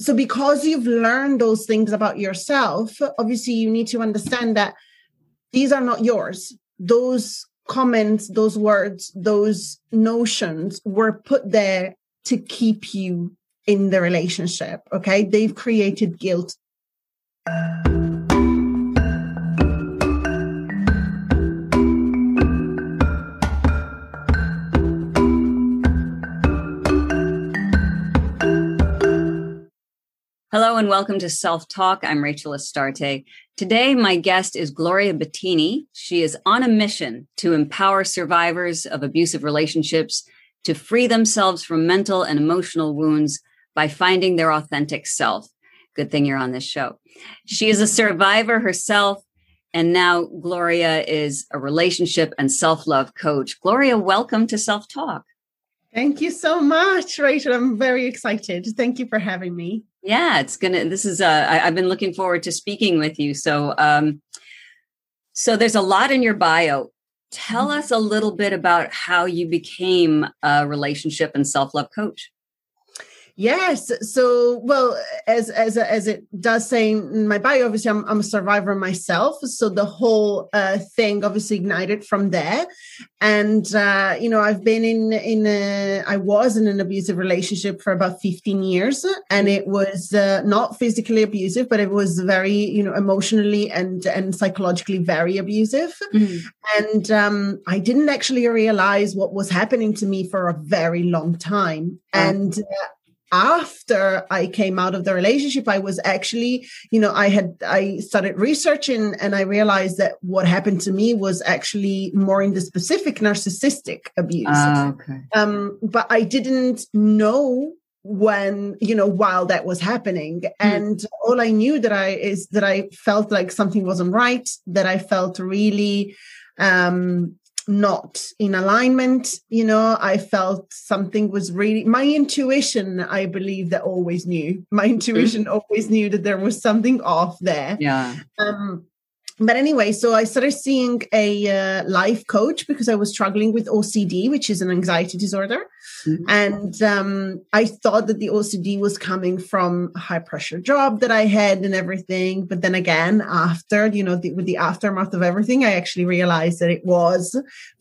so because you've learned those things about yourself obviously you need to understand that these are not yours. Those comments those words those notions were put there to keep you in the relationship okay? They've created guilt Hello and welcome to Self Talk. I'm Rachel Astarte. Today, my guest is Gloria Bettini. She is on a mission to empower survivors of abusive relationships to free themselves from mental and emotional wounds by finding their authentic self. Good thing you're on this show. She is a survivor herself, and now Gloria is a relationship and self love coach. Gloria, welcome to Self Talk. Thank you so much, Rachel. I'm very excited. Thank you for having me. Yeah, it's gonna. This is. Uh, I, have been looking forward to speaking with you. So, um, so there's a lot in your bio. Tell mm-hmm. us a little bit about how you became a relationship and self love coach. Yes. So, well, as as as it does say in my bio, obviously, I'm, I'm a survivor myself. So the whole uh, thing obviously ignited from there, and uh, you know, I've been in in a, I was in an abusive relationship for about 15 years, and it was uh, not physically abusive, but it was very you know emotionally and and psychologically very abusive, mm-hmm. and um, I didn't actually realize what was happening to me for a very long time, and uh, after I came out of the relationship, I was actually, you know, I had, I started researching and I realized that what happened to me was actually more in the specific narcissistic abuse. Uh, okay. Um, but I didn't know when you know while that was happening mm. and all i knew that i is that i felt like something wasn't right that i felt really um not in alignment you know. I felt something was really my intuition i believe that always knew. My intuition mm-hmm. always knew that there was something off there. Yeah. Um but anyway, so I started seeing a uh, life coach because I was struggling with OCD, which is an anxiety disorder. Mm-hmm. And um, I thought that the OCD was coming from a high pressure job that I had and everything. But then again, after, you know, the, with the aftermath of everything, I actually realized that it was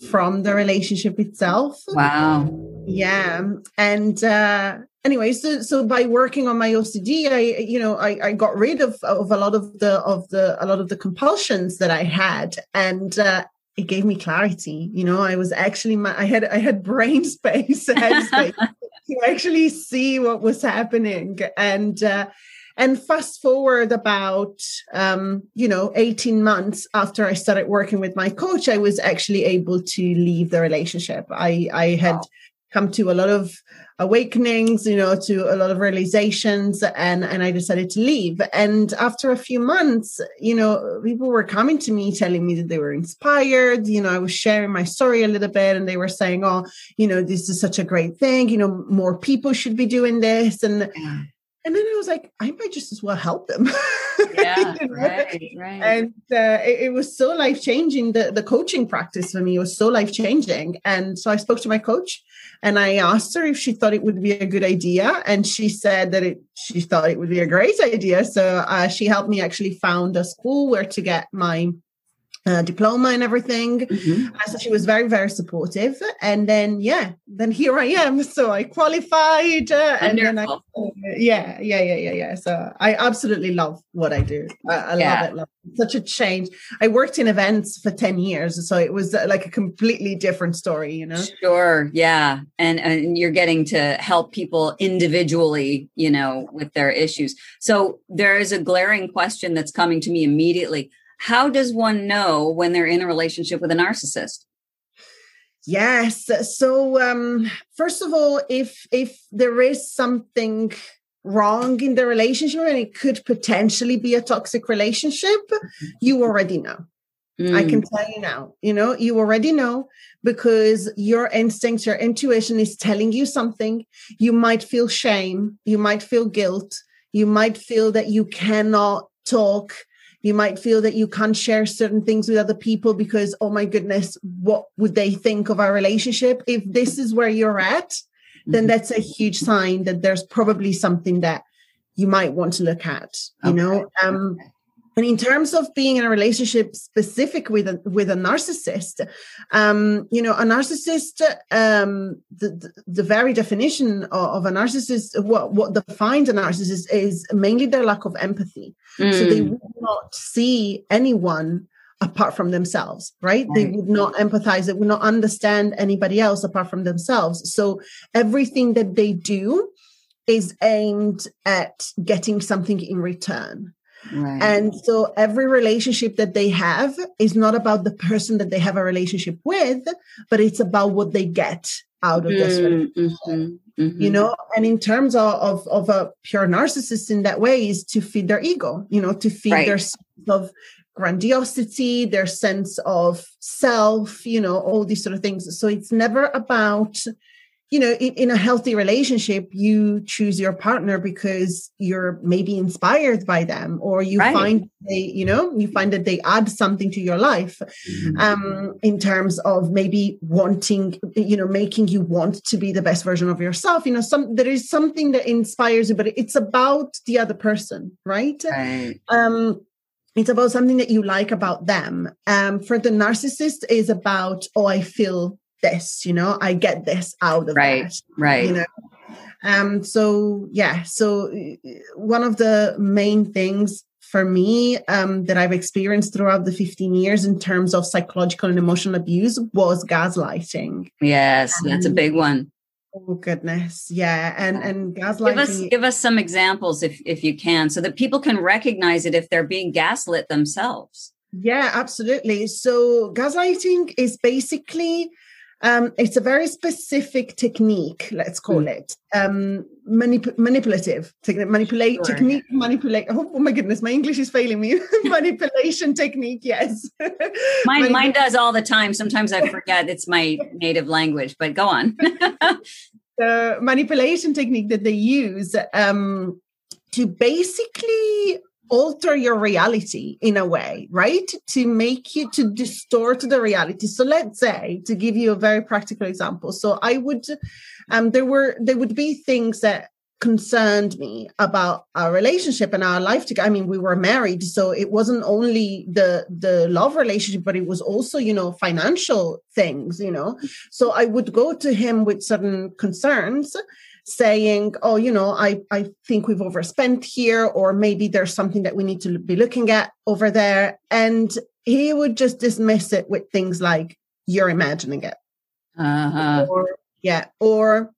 from the relationship itself. Wow. Yeah. And, uh, anyway so so by working on my ocd i you know i, I got rid of of a lot of the of the a lot of the compulsions that i had and uh, it gave me clarity. You know i was actually my, i had i had brain space headspace to actually see what was happening. And uh, and fast forward about um, you know 18 months after i started working with my coach i was actually able to leave the relationship. I i had wow. Come to a lot of awakenings you know to a lot of realizations and and i decided to leave and after a few months you know people were coming to me telling me that they were inspired you know i was sharing my story a little bit and they were saying oh you know this is such a great thing you know more people should be doing this and yeah. And then i was like i might just as well help them yeah you know? right right and uh, it, it was so life changing the the coaching practice for me was so life changing and so i spoke to my coach and I asked her if she thought it would be a good idea, and she said that it she thought it would be a great idea. So uh, she helped me actually found a school where to get my uh, diploma and everything. Mm-hmm. Uh, so she was very, very supportive. And then, yeah, then here I am. So I qualified. Uh, and then I, uh, yeah, yeah, yeah, yeah, yeah. So I absolutely love what I do. I, I yeah. love it. Love it. Such a change. I worked in events for 10 years. So it was uh, like a completely different story, you know? Sure. Yeah. And, and you're getting to help people individually, you know, with their issues. So there is a glaring question that's coming to me immediately how does one know when they're in a relationship with a narcissist? Yes. So um, first of all, if if there is something wrong in the relationship and it could potentially be a toxic relationship, mm-hmm. you already know. Mm. I can mm. tell you now, you know, you already know because your instincts, your intuition is telling you something. You might feel shame, you might feel guilt, you might feel that you cannot talk you might feel that you can't share certain things with other people because, oh my goodness, what would they think of our relationship? If this is where you're at, then mm-hmm. that's a huge sign that there's probably something that you might want to look at you okay. know um and in terms of being in a relationship specific with a with a narcissist um you know a narcissist um the the, very definition of, of, a narcissist what what defines a narcissist is mainly their lack of empathy mm. so they mm. would not see anyone apart from themselves, right? right? They would not empathize, they would not understand anybody else apart from themselves. So everything that they do is aimed at getting something in return. Right. And so every relationship that they have is not about the person that they have a relationship with, but it's about what they get out of this mm, relationship. Mm-hmm, mm-hmm. You know, and in terms of, of, of a pure narcissist in that way is to feed their ego, you know, to feed right. their sense of grandiosity, their sense of self, you know, all these sort of things. So it's never about, you know, in, in, a healthy relationship, you choose your partner because you're maybe inspired by them or you right. find they, you know, you find that they add something to your life mm-hmm. um, in terms of maybe wanting, you know, making you want to be the best version of yourself. You know, some there is something that inspires you, but it's about the other person, right? right. Um, it's about something that you like about them. Um, for the narcissist is about, oh, I feel this, you know, I get this out of right, that, right. You know, um, so yeah, so one of the main things for me um, that I've experienced throughout the 15 years in terms of psychological and emotional abuse was gaslighting. Yes, that's a big one. Oh goodness, yeah, and and gaslighting. Give us give us some examples if if you can, so that people can recognize it if they're being gaslit themselves. Yeah, absolutely. So gaslighting is basically um, it's a very specific technique, let's call mm. it um, manip- manipulative technique, manipulate sure. technique, manipulate. Oh, oh, my goodness, my English is failing me. Manipulation technique, yes. mine, mine does all the time. Sometimes I forget it's my native language, but go on. the manipulation technique that they use um, to basically alter your reality in a way, right? To make you to distort the reality. So let's say, to give you a very practical example. So I would, um, there were, there would be things that concerned me about our relationship and our life together. I mean, we were married, so it wasn't only the the love relationship, but it was also, you know, financial things, you know. So I would go to him with certain concerns saying, oh, you know, I, I think we've overspent here, or maybe there's something that we need to be looking at over there. And he would just dismiss it with things like, you're imagining it. Uh-huh. Or, yeah. Or,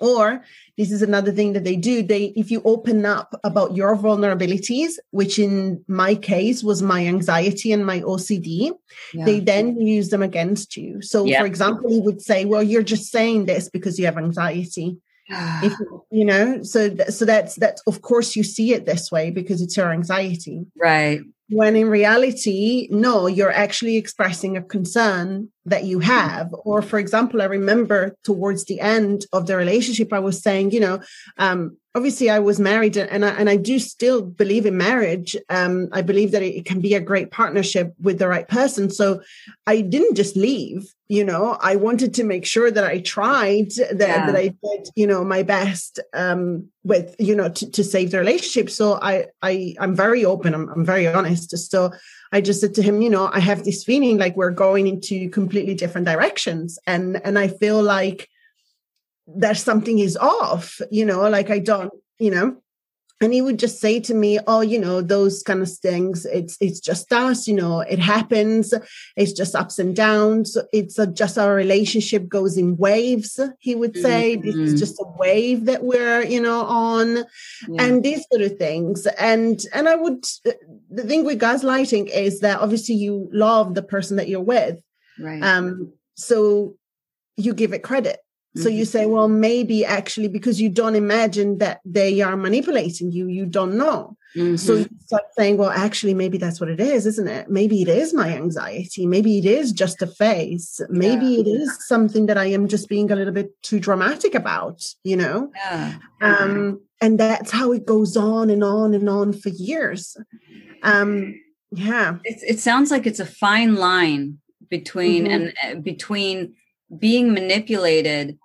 or this is another thing that they do. They, if you open up about your vulnerabilities, which in my case was my anxiety and my OCD, yeah. they then use them against you. So, yeah. for example, he would say, well, you're just saying this because you have anxiety if, you know so th- so that's that of course you see it this way because it's your anxiety. Right when in reality no you're actually expressing a concern that you have. Or for example i remember towards the end of the relationship i was saying you know um, obviously i was married and I, and I do still believe in marriage. Um, i believe that it can be a great partnership with the right person. So i didn't just leave you know i wanted to make sure that i tried that, yeah. that i did you know my best um, with you know to, to save the relationship. So i i i'm very open. I'm, I'm very honest. So I just said to him, you know, I have this feeling like we're going into completely different directions. And and I feel like there's something is off, you know, like I don't, you know, and he would just say to me oh you know those kind of things. It's it's just us you know it happens. It's just ups and downs. It's a, just our relationship goes in waves he would say. Mm-hmm. this is mm-hmm. just a wave that we're you know on yeah. and these sort of things. And and i would the thing with gaslighting is that obviously you love the person that you're with. Right. Um so you give it credit so you say, well, maybe actually because you don't imagine that they are manipulating you, you don't know. Mm-hmm. So you start saying, well, actually, maybe that's what it is, isn't it? Maybe it is my anxiety. Maybe it is just a phase. Maybe yeah. it is something that I am just being a little bit too dramatic about, you know? Yeah. Um, and that's how it goes on and on and on for years. Um, yeah. It, it sounds like it's a fine line between mm-hmm. and uh, between being manipulated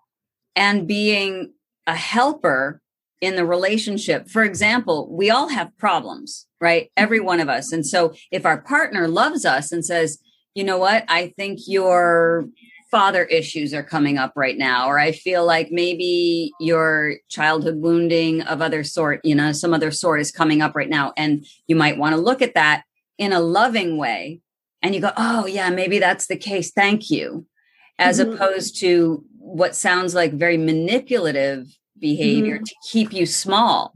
and being a helper in the relationship. For example, we all have problems, right? Every one of us. And so if our partner loves us and says, you know what, I think your father issues are coming up right now, or I feel like maybe your childhood wounding of other sort, you know, some other sort is coming up right now. And you might want to look at that in a loving way. And you go, oh, yeah, maybe that's the case. Thank you. As mm-hmm. opposed to what sounds like very manipulative behavior mm-hmm. to keep you small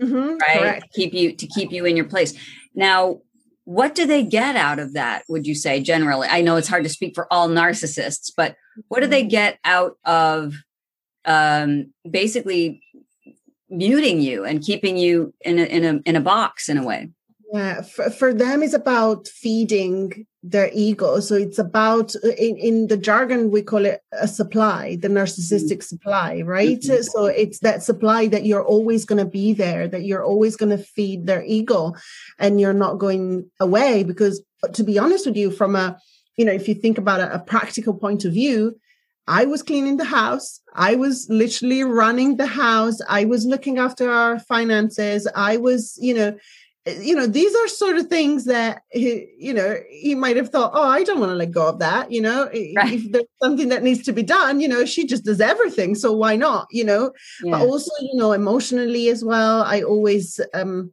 mm-hmm. right Correct. keep you to keep you in your place now what do they get out of that would you say generally i know it's hard to speak for all narcissists but what do they mm-hmm. get out of um, basically muting you and keeping you in a, in a in a box in a way yeah for, for them it's about feeding their ego. So it's about uh, in, in the jargon we call it a supply, the narcissistic mm-hmm. supply, right? Mm-hmm. So it's that supply that you're always going to be there, that you're always going to feed their ego, and you're not going away. Because to be honest with you, from a you know, if you think about a, a practical point of view, I was cleaning the house. I was literally running the house. I was looking after our finances. I was, you know, you know these are sort of things that he, you know he might have thought oh i don't want to let go of that you know right. if there's something that needs to be done you know she just does everything so why not you know yeah. but also you know emotionally as well i always um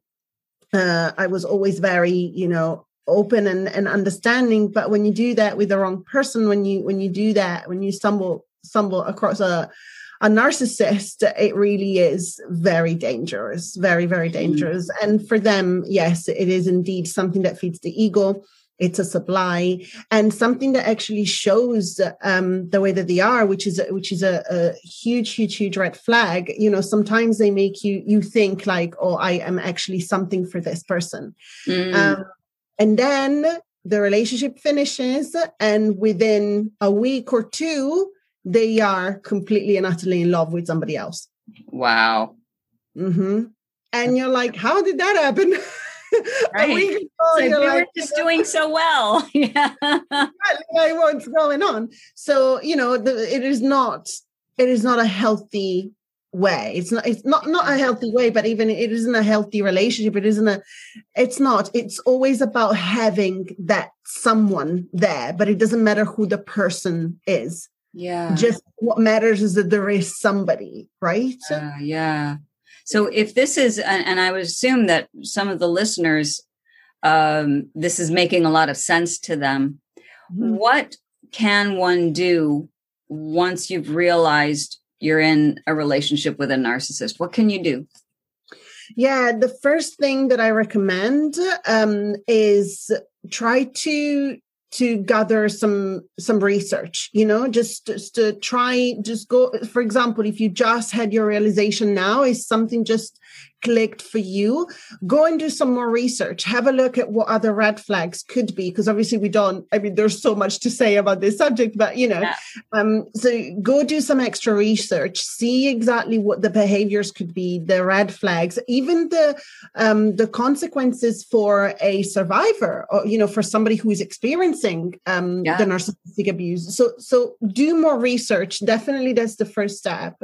uh i was always very you know open and, and understanding but when you do that with the wrong person when you when you do that when you stumble stumble across a a narcissist, it really is very dangerous, very, very mm. dangerous. Mm. And for them, yes, it is indeed something that feeds the ego. It's a supply and something that actually shows um, the way that they are, which is which is a, a huge, huge, huge red flag. You know, sometimes they make you you think like, oh, I am actually something for this person, mm. um, and then the relationship finishes, and within a week or two, they are completely and utterly in love with somebody else. Wow. Mm-hmm. And you're like, how did that happen? Right. we so were like, just doing so well. yeah. like what's going on? So, you know, the, it is not, it is not a healthy way. It's not, it's not, not a healthy way, but even it isn't a healthy relationship. It isn't a, it's not, it's always about having that someone there, but it doesn't matter who the person is. Yeah. Just what matters is that there is somebody, right? Uh, yeah. So if this is, and I would assume that some of the listeners, um, this is making a lot of sense to them. Mm-hmm. What can one do once you've realized you're in a relationship with a narcissist? What can you do? Yeah, the first thing that I recommend um, is try to to gather some some research you know just just to try just go for example if you just had your realization now is something just clicked for you, go and do some more research. Have a look at what other red flags could be, because obviously we don't. I mean, there's so much to say about this subject, but you know, yeah. um, so go do some extra research, see exactly what the behaviors could be, the red flags, even the um, the consequences for a survivor, or you know, for somebody who is experiencing um, yeah. the narcissistic abuse. So, so do more research. Definitely, that's the first step.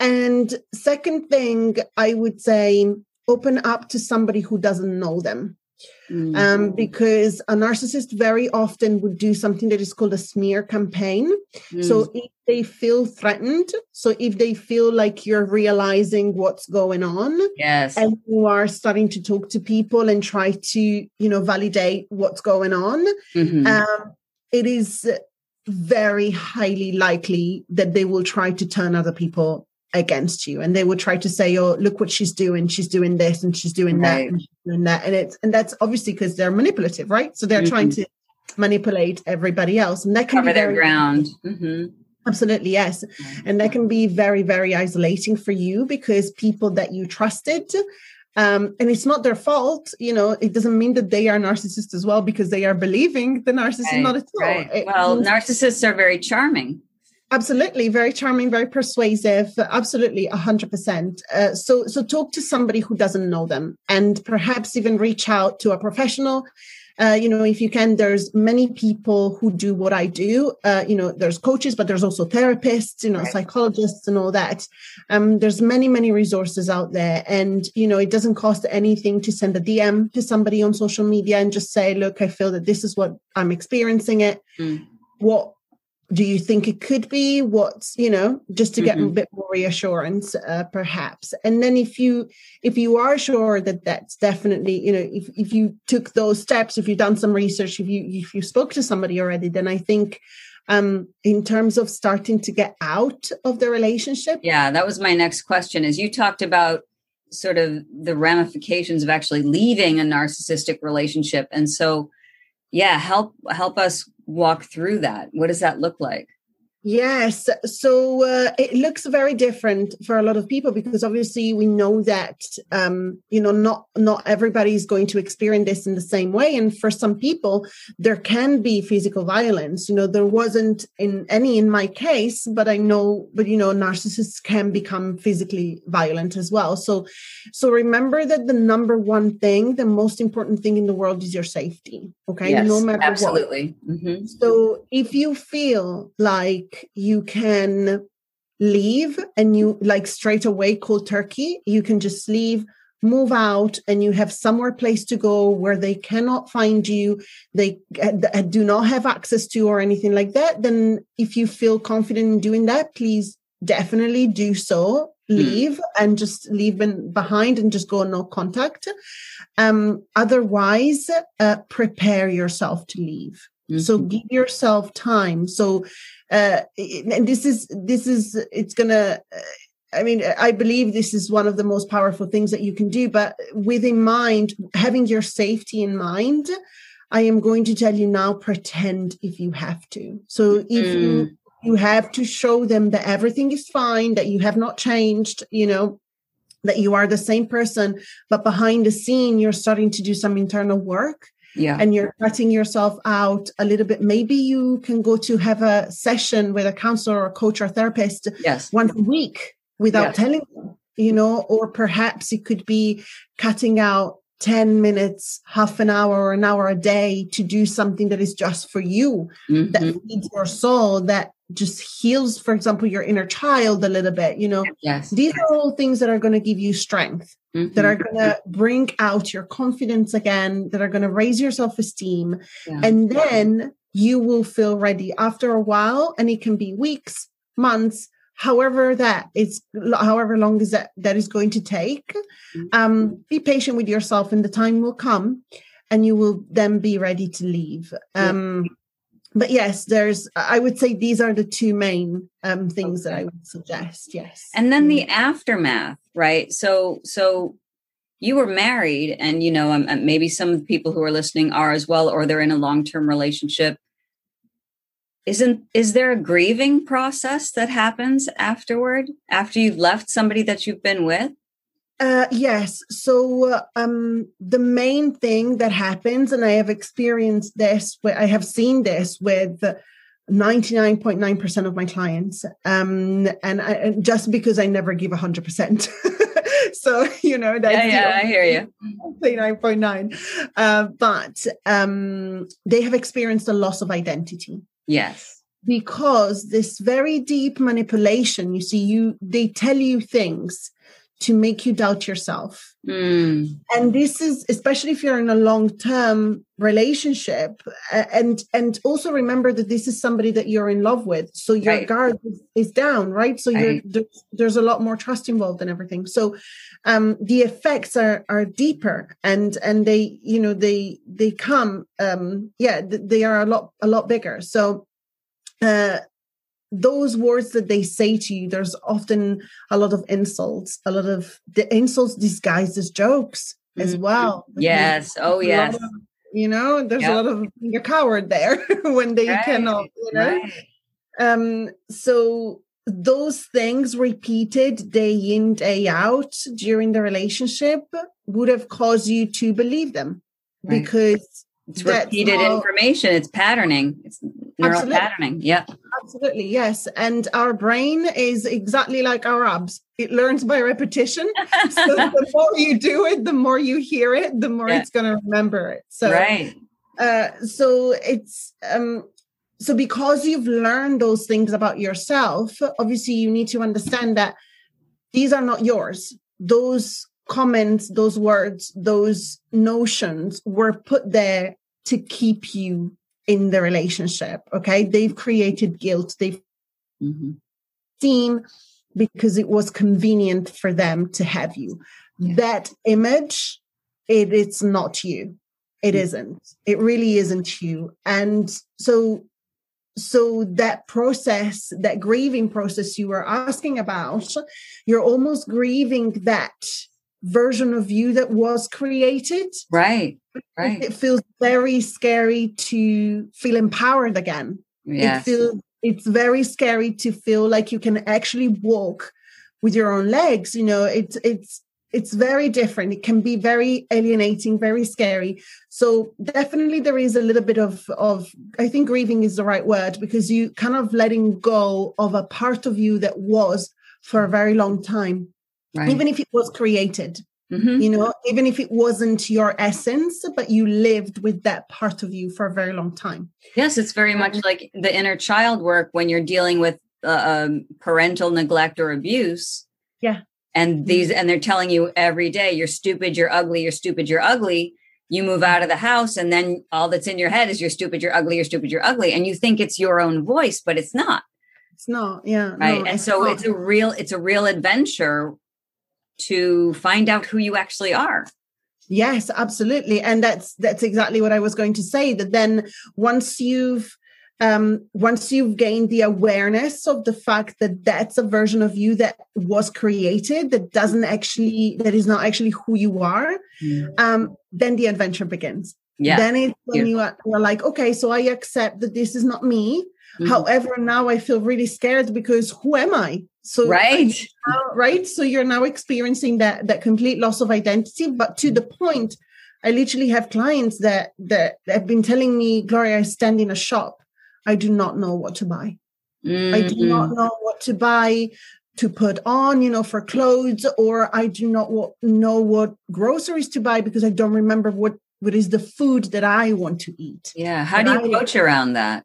And second thing, I would say open up to somebody who doesn't know them. Mm-hmm. Um, because a narcissist very often would do something that is called a smear campaign. Mm. So if they feel threatened, so if they feel like you're realizing what's going on, yes, and you are starting to talk to people and try to, you know, validate what's going on, mm-hmm. um, it is very highly likely that they will try to turn other people against you and they will try to say oh look what she's doing she's doing this and she's doing right. that and she's doing that and it's and that's obviously because they're manipulative right so they're mm-hmm. trying to manipulate everybody else and that can cover be their ground mm-hmm. absolutely yes mm-hmm. and that can be very very isolating for you because people that you trusted um, and it's not their fault, you know. It doesn't mean that they are narcissists as well because they are believing the narcissist. Right, not at all. Right. Well, narcissists are very charming. Absolutely, very charming, very persuasive. Absolutely, a hundred percent. Uh, so, so talk to somebody who doesn't know them, and perhaps even reach out to a professional. uh, you know if you can there's many people who do what i do uh, you know there's coaches but there's also therapists you know right. psychologists and all that um, there's many many resources out there and you know it doesn't cost anything to send a dm to somebody on social media and just say look i feel that this is what i'm experiencing it mm. what do you think it could be? What's you know just to get mm-hmm. a bit more reassurance uh, perhaps. And then if you if you are sure that that's definitely you know if, if you took those steps if you've done some research if you if you spoke to somebody already then i think um in terms of starting to get out of the relationship yeah that was my next question is you talked about sort of the ramifications of actually leaving a narcissistic relationship. And so yeah help help us walk through that? What does that look like? Yes. So uh, it looks very different for a lot of people because obviously we know that um, you know not not everybody is going to experience this in the same way, and for some people there can be physical violence. You know, there wasn't in any in my case, but I know, but you know, narcissists can become physically violent as well. So, so remember that the number one thing, the most important thing in the world is your safety. Okay, yes, no matter absolutely. what. Mm-hmm. So if you feel like you can leave and you like straight away cold turkey. You can just leave move out and you have somewhere place to go where they cannot find you. They uh, do not have access to or anything like that. Then if you feel confident in doing that please definitely do so. Hmm. leave and just leave behind and just go no contact. Um otherwise uh, prepare yourself to leave. Mm-hmm. so give yourself time. So uh, and this is this is it's gonna uh, I mean, I believe this is one of the most powerful things that you can do, but with in mind, having your safety in mind, I am going to tell you now, pretend if you have to. So if mm. you, you have to show them that everything is fine, that you have not changed, you know, that you are the same person, but behind the scene, you're starting to do some internal work yeah. And you're cutting yourself out a little bit. Maybe you can go to have a session with a counselor or a coach or therapist yes. once a week without yes. telling them you know or perhaps it could be cutting out 10 minutes half an hour or an hour a day to do something that is just for you mm-hmm. that feeds your soul that just heals for example your inner child a little bit you know. Yes. These are all things that are going to give you strength mm-hmm. that are going to bring out your confidence again, that are going to raise your self esteem. Yeah. And then you will feel ready after a while. And it can be weeks, months, however that is however long is that that is going to take mm-hmm. um be patient with yourself and the time will come and you will then be ready to leave um but yes there's i would say these are the two main um things okay. that i would suggest yes and then the mm. aftermath right so so you were married and you know um, maybe some of the people who are listening are as well or they're in a long-term relationship isn't is there a grieving process that happens afterward after you've left somebody that you've been with uh, yes. So uh, um, the main thing that happens, and I have experienced this, I have seen this with 99.9% of my clients, um, and I, just because I never give 100%. so you know that's yeah, yeah i hear you 9.9 uh, but um, they have experienced a loss of identity yes because this very deep manipulation you see you they tell you things to make you doubt yourself. Mm. And this is especially if you're in a long-term relationship and and also remember that this is somebody that you're in love with. So your right. guard is, is, down, right? So right. you're there's, there's, a lot more trust involved in everything. So um the effects are are deeper and and they you know they they come um yeah they are a lot a lot bigger. So uh those words that they say to you, there's often a lot of insults, a lot of the insults disguised as jokes as mm-hmm. well. Yes. Oh, yes. Of, you know, there's yep. a lot of being a coward there when they right. cannot, you know. Right. Um, so those things repeated day in, day out during the relationship would have caused you to believe them right. because it's repeated how, information. It's patterning. It's neural absolutely. patterning. Yeah. Absolutely. Yes. And our brain is exactly like our abs. It learns by repetition. so the more you do it, the more you hear it, the more yeah. it's going to remember it. So right. uh, so it's um, so because you've learned those things about yourself, obviously you need to understand that these are not yours. Those comments, those words, those notions were put there to keep you in the relationship. Okay. They've created guilt. They've mm-hmm. seen because it was convenient for them to have you. Yeah. That image, it, it's not you. It mm-hmm. isn't. It really isn't you. And so so that process that grieving process you were asking about you're almost grieving that version of you that was created. Right right. It feels very scary to feel empowered again. Yes. it feels it's very scary to feel like you can actually walk with your own legs you know it's it's it's very different. It can be very alienating very scary. So definitely there is a little bit of of i think grieving is the right word because you kind of letting go of a part of you that was for a very long time right. even if it was created mm-hmm. you know even if it wasn't your essence but you lived with that part of you for a very long time yes it's very much like the inner child work when you're dealing with uh, um, parental neglect or abuse yeah and these mm-hmm. and they're telling you every day you're stupid you're ugly you're stupid you're ugly you move out of the house and then all that's in your head is you're stupid you're ugly you're stupid you're ugly and you think it's your own voice but it's not it's not yeah right no, and so not. it's a real it's a real adventure to find out who you actually are. Yes absolutely. And that's that's exactly what i was going to say that then once you've um, once you've gained the awareness of the fact that that's a version of you that was created that doesn't actually that is not actually who you are mm. um, then the adventure begins. Yeah. Then it's when you are, you're like okay so i accept that this is not me. Mm. however now i feel really scared because who am i so right right so you're now experiencing that that complete loss of identity but to the point i literally have clients that that have been telling me gloria i stand in a shop I do not know what to buy. Mm-hmm. I do not mm-hmm. know what to buy to put on, you know, for clothes, or I do not know what groceries to buy because I don't remember what what is the food that I want to eat. Yeah, how do you coach around that?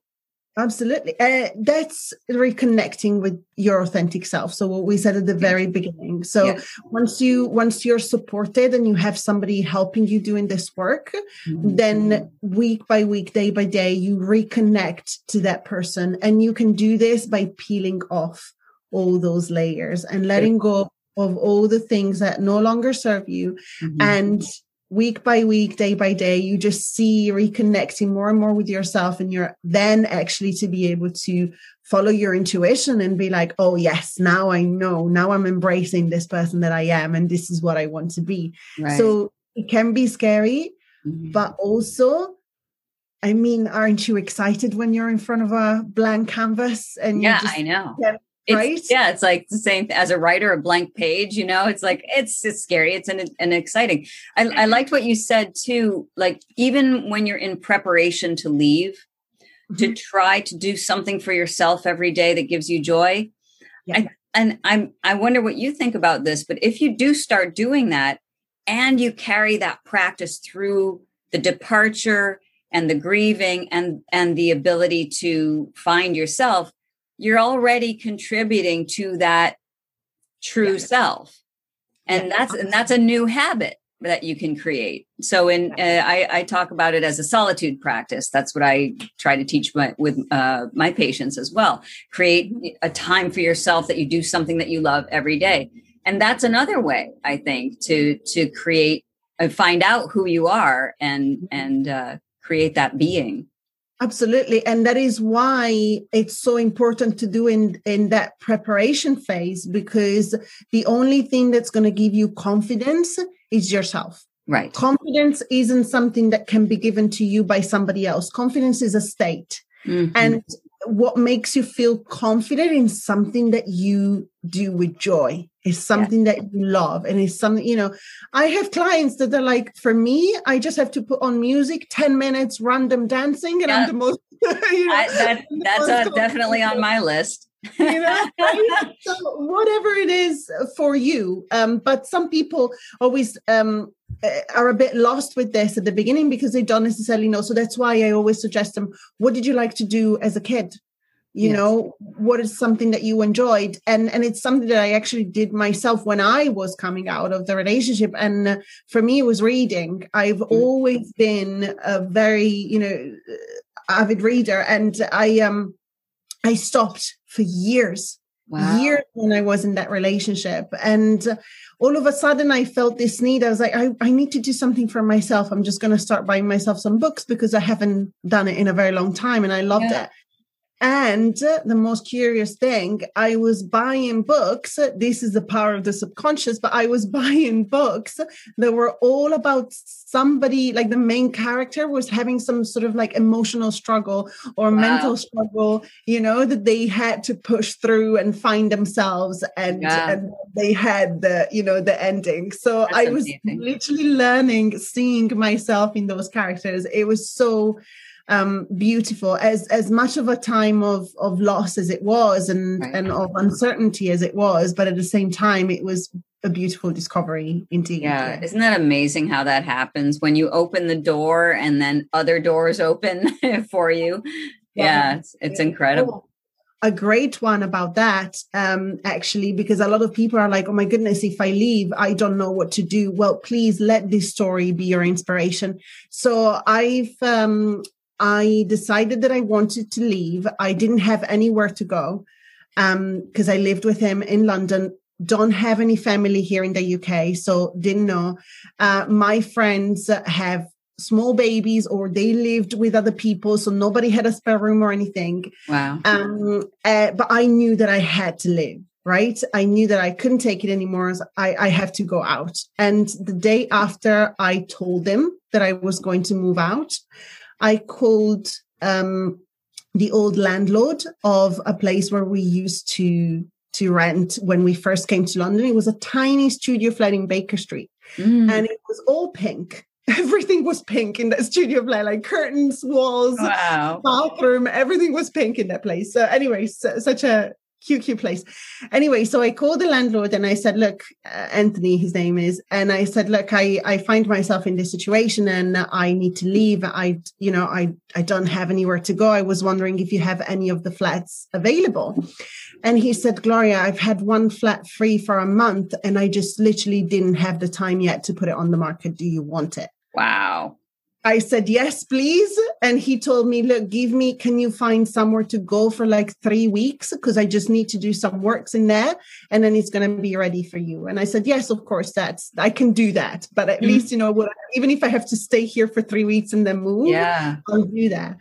Absolutely. Uh, that's reconnecting with your authentic self. So what we said at the very beginning. So yes. once you once you're supported and you have somebody helping you doing this work, mm-hmm. then week by week, day by day, you reconnect to that person. And you can do this by peeling off all those layers and letting go of all the things that no longer serve you mm-hmm. and week by week, day by day, you just see reconnecting more and more with yourself. And you're then actually to be able to follow your intuition and be like, oh, yes, now I know. Now I'm embracing this person that I am. And this is what I want to be. Right. So it can be scary, mm-hmm. but also, I mean, aren't you excited when you're in front of a blank canvas and yeah, I know. It's, right? Yeah, it's like the same as a writer, a blank page. You know, it's like it's it's scary. It's an, an exciting. I, I liked what you said too. Like even when you're in preparation to leave, mm-hmm. to try to do something for yourself every day that gives you joy. Yeah. I, and I'm I wonder what you think about this. But if you do start doing that, and you carry that practice through the departure and the grieving and and the ability to find yourself you're already contributing to that true yeah. self. And yeah. that's and that's a new habit that you can create. So in uh, I, I, talk about it as a solitude practice. That's what i try to teach my, with uh, my patients as well. Create a time for yourself that you do something that you love every day. And that's another way i think to to create and uh, find out who you are and mm-hmm. and uh, create that being Absolutely. And that is why it's so important to do in, in that preparation phase, because the only thing that's going to give you confidence is yourself. Right. Confidence isn't something that can be given to you by somebody else. Confidence is a state. Mm-hmm. And what makes you feel confident in something that you do with joy is something yeah. that you love and it's something you know i have clients that are like for me i just have to put on music 10 minutes random dancing and yeah. i'm the most you know, I, that, that's uh, definitely on my list you know so whatever it is for you um but some people always um uh, are a bit lost with this at the beginning because they don't necessarily know so that's why i always suggest them what did you like to do as a kid you yes. know what is something that you enjoyed and and it's something that i actually did myself when i was coming out of the relationship and for me it was reading i've mm. always been a very you know avid reader and i um i stopped for years wow. years when i was in that relationship and all of a sudden i felt this need i was like i, I need to do something for myself i'm just going to start buying myself some books because i haven't done it in a very long time and i loved yeah. it and the most curious thing, I was buying books. This is the power of the subconscious, but I was buying books that were all about somebody, like the main character was having some sort of like emotional struggle or wow. mental struggle, you know, that they had to push through and find themselves and, yeah. and they had the, you know, the ending. So That's I was amazing. literally learning, seeing myself in those characters. It was so um, beautiful as as much of a time of of loss as it was and right. and of uncertainty as it was but at the same time it was a beautiful discovery indeed. Yeah. Isn't that amazing how that happens when you open the door and then other doors open for you? Yeah, yeah it's, it's incredible. A great one about that um actually because a lot of people are like oh my goodness if i leave i don't know what to do. Well please let this story be your inspiration. So i've um I decided that I wanted to leave. I didn't have anywhere to go because um, I lived with him in London. Don't have any family here in the UK, so didn't know. Uh, my friends have small babies or they lived with other people, so nobody had a spare room or anything. Wow. Um, uh, but I knew that I had to live right? I knew that I couldn't take it anymore. So I, I have to go out. And the day after I told them that I was going to move out, I called um, the old landlord of a place where we used to to rent when we first came to London. It was a tiny studio flat in Baker Street, mm. and it was all pink. Everything was pink in that studio flat, like curtains, walls, wow. bathroom, everything was pink in that place. So, anyway, so, such a cute place. Anyway, so I called the landlord and I said, look, uh, Anthony, his name is, and I said, look, I, I find myself in this situation and I need to leave. I, you know, I, I don't have anywhere to go. I was wondering if you have any of the flats available. And he said, Gloria, I've had one flat free for a month and I just literally didn't have the time yet to put it on the market. Do you want it? Wow. I said, yes, please. And he told me, look, give me, can you find somewhere to go for like three weeks? Because I just need to do some works in there and then it's going to be ready for you. And I said, yes, of course, that's, I can do that. But at mm-hmm. least, you know, what, even if I have to stay here for three weeks and then move, yeah. I'll do that.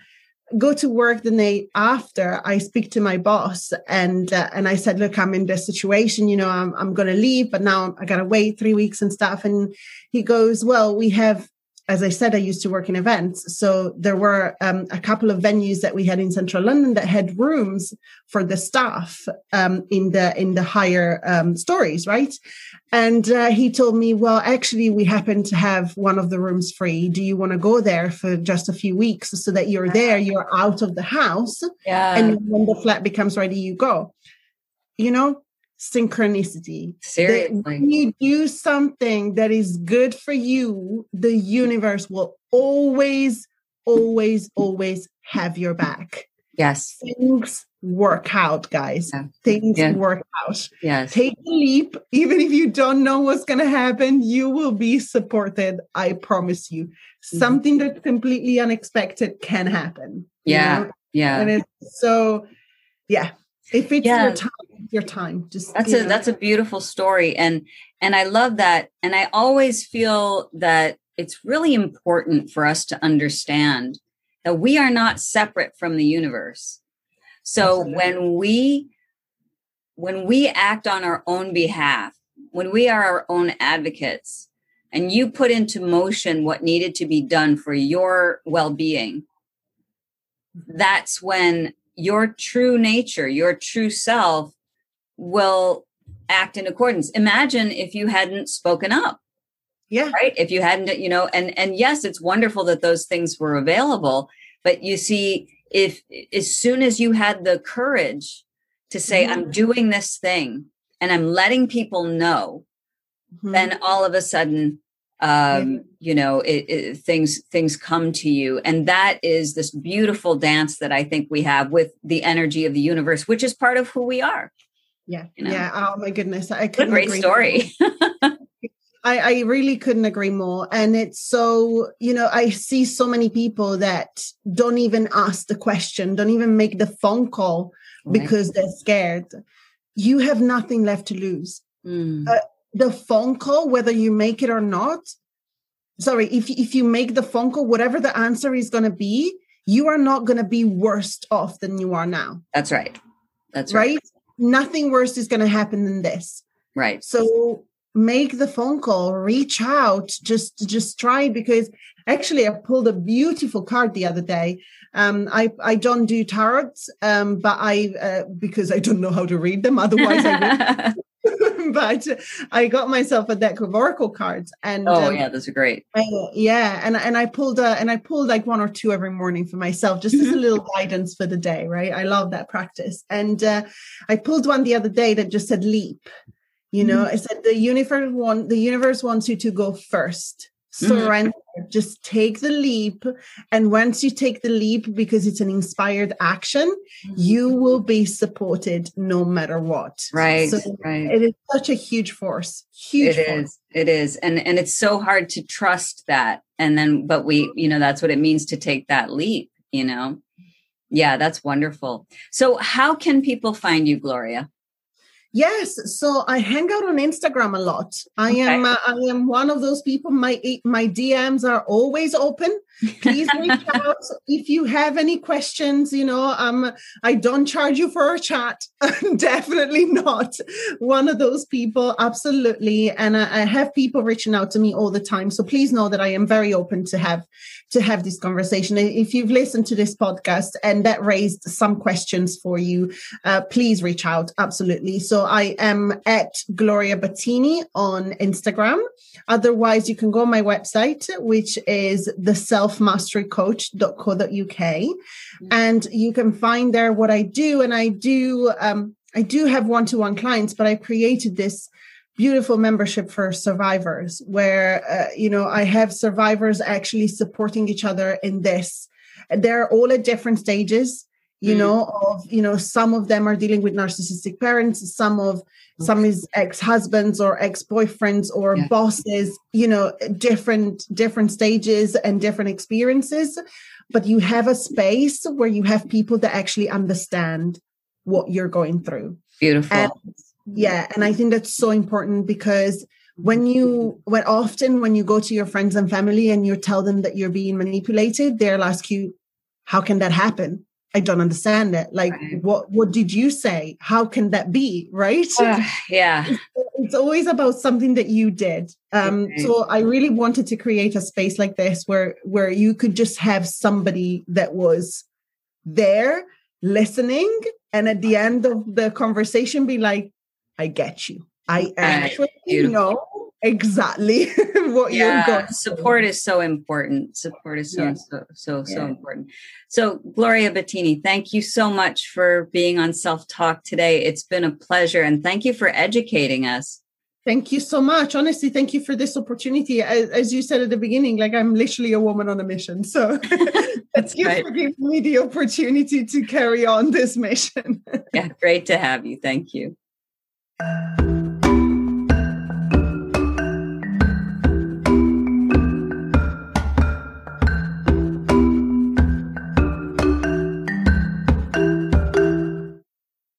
Go to work the night after. I speak to my boss and uh, and I said, "Look, I'm in this situation. You know, I'm I'm going to leave, but now I got to wait three weeks and stuff." And he goes, "Well, we have as I said, I used to work in events. So there were um, a couple of venues that we had in central London that had rooms for the staff um, in the in the higher um, stories, right? And uh, he told me, well, actually, we happen to have one of the rooms free. Do you want to go there for just a few weeks so that you're there, you're out of the house, yeah. and when the flat becomes ready, you go. You know, synchronicity. Seriously. when you do something that is good for you, the universe will always, always, always have your back. Yes. Things work out, guys. Yeah. Things yeah. work out. Yes. Take a leap. Even if you don't know what's going to happen, you will be supported. I promise you. Mm-hmm. Something that's completely unexpected can happen. Yeah. know? Yeah. And it's so, yeah, if it's yeah. your time your time just that's a know. that's a beautiful story and and i love that and i always feel that it's really important for us to understand that we are not separate from the universe so Absolutely. when we when we act on our own behalf when we are our own advocates and you put into motion what needed to be done for your well-being mm-hmm. that's when your true nature, your true self will act in accordance. Imagine if you hadn't spoken up. Yeah. Right. If you hadn't, you know, and and yes, it's wonderful that those things were available, but you see, if as soon as you had the courage to say, mm-hmm. I'm doing this thing and I'm letting people know, mm-hmm. then all of a sudden, um, you know, it, it, things things come to you, and that is this beautiful dance that I think we have with the energy of the universe, which is part of who we are. Yeah, you know? yeah. Oh my goodness, I could great story. I, I really couldn't agree more. And it's so, you know, I see so many people that don't even ask the question, don't even make the phone call right. because they're scared. You have nothing left to lose. Mm. Uh, the phone call, whether you make it or not, sorry, if, if you make the phone call, whatever the answer is going to be, you are not going to be worse off than you are now. That's right. That's right. right? Nothing worse is going to happen than this. Right. So make the phone call reach out just just try because actually i pulled a beautiful card the other day um i i don't do tarots um but i uh, because i don't know how to read them otherwise i would but I got myself a deck of oracle cards, and oh um, yeah, those are great. I, yeah, and and I pulled a, and I pulled like one or two every morning for myself, just as a little guidance for the day. Right, I love that practice, and uh, I pulled one the other day that just said leap, you know, mm-hmm. I said the universe want the universe wants you to go first. Mm-hmm. Surrender. Mm-hmm. Just take the leap. And once you take the leap, because it's an inspired action, mm-hmm. you will be supported no matter what. Right. So right. It is such a huge force. Huge. It force. is. It is. And and it's so hard to trust that. And then, but we, you know, that's what it means to take that leap, you know. Yeah, that's wonderful. So how can people find you, Gloria? Yes, so I hang out on Instagram a lot. I okay. am uh, I am one of those people. My my DMs are always open. Please reach out if you have any questions. You know, um, I don't charge you for a chat. Definitely not one of those people. Absolutely, and I, I have people reaching out to me all the time. So please know that I am very open to have to have this conversation. If you've listened to this podcast and that raised some questions for you, uh, please reach out. Absolutely. So I am at Gloria Battini on Instagram. Otherwise, you can go on my website, which is the selfmasterycoach.co.uk. Mm-hmm. And you can find there what I do. And I do, um, I do have one-to-one clients, but I created this beautiful membership for survivors where uh, you know i have survivors actually supporting each other in this they're all at different stages you mm. know of you know some of them are dealing with narcissistic parents some of okay. some is ex-husbands or ex-boyfriends or yeah. bosses you know different different stages and different experiences but you have a space where you have people that actually understand what you're going through beautiful and yeah and i think that's so important because when you when often when you go to your friends and family and you tell them that you're being manipulated they'll ask you how can that happen i don't understand it. Like right. what what did you say? How can that be? Right? Uh, yeah. It's, always about something that you did. Um okay. so i really wanted to create a space like this where where you could just have somebody that was there listening and at the end of the conversation be like I get you. I actually know exactly what yeah, you're going. Support is so important. Support is so yeah. so so yeah. so important. So Gloria Battini, thank you so much for being on Self Talk today. It's been a pleasure, and thank you for educating us. Thank you so much. Honestly, thank you for this opportunity. As, as you said at the beginning, like I'm literally a woman on a mission. So thank you right. for giving me the opportunity to carry on this mission. yeah, great to have you. Thank you.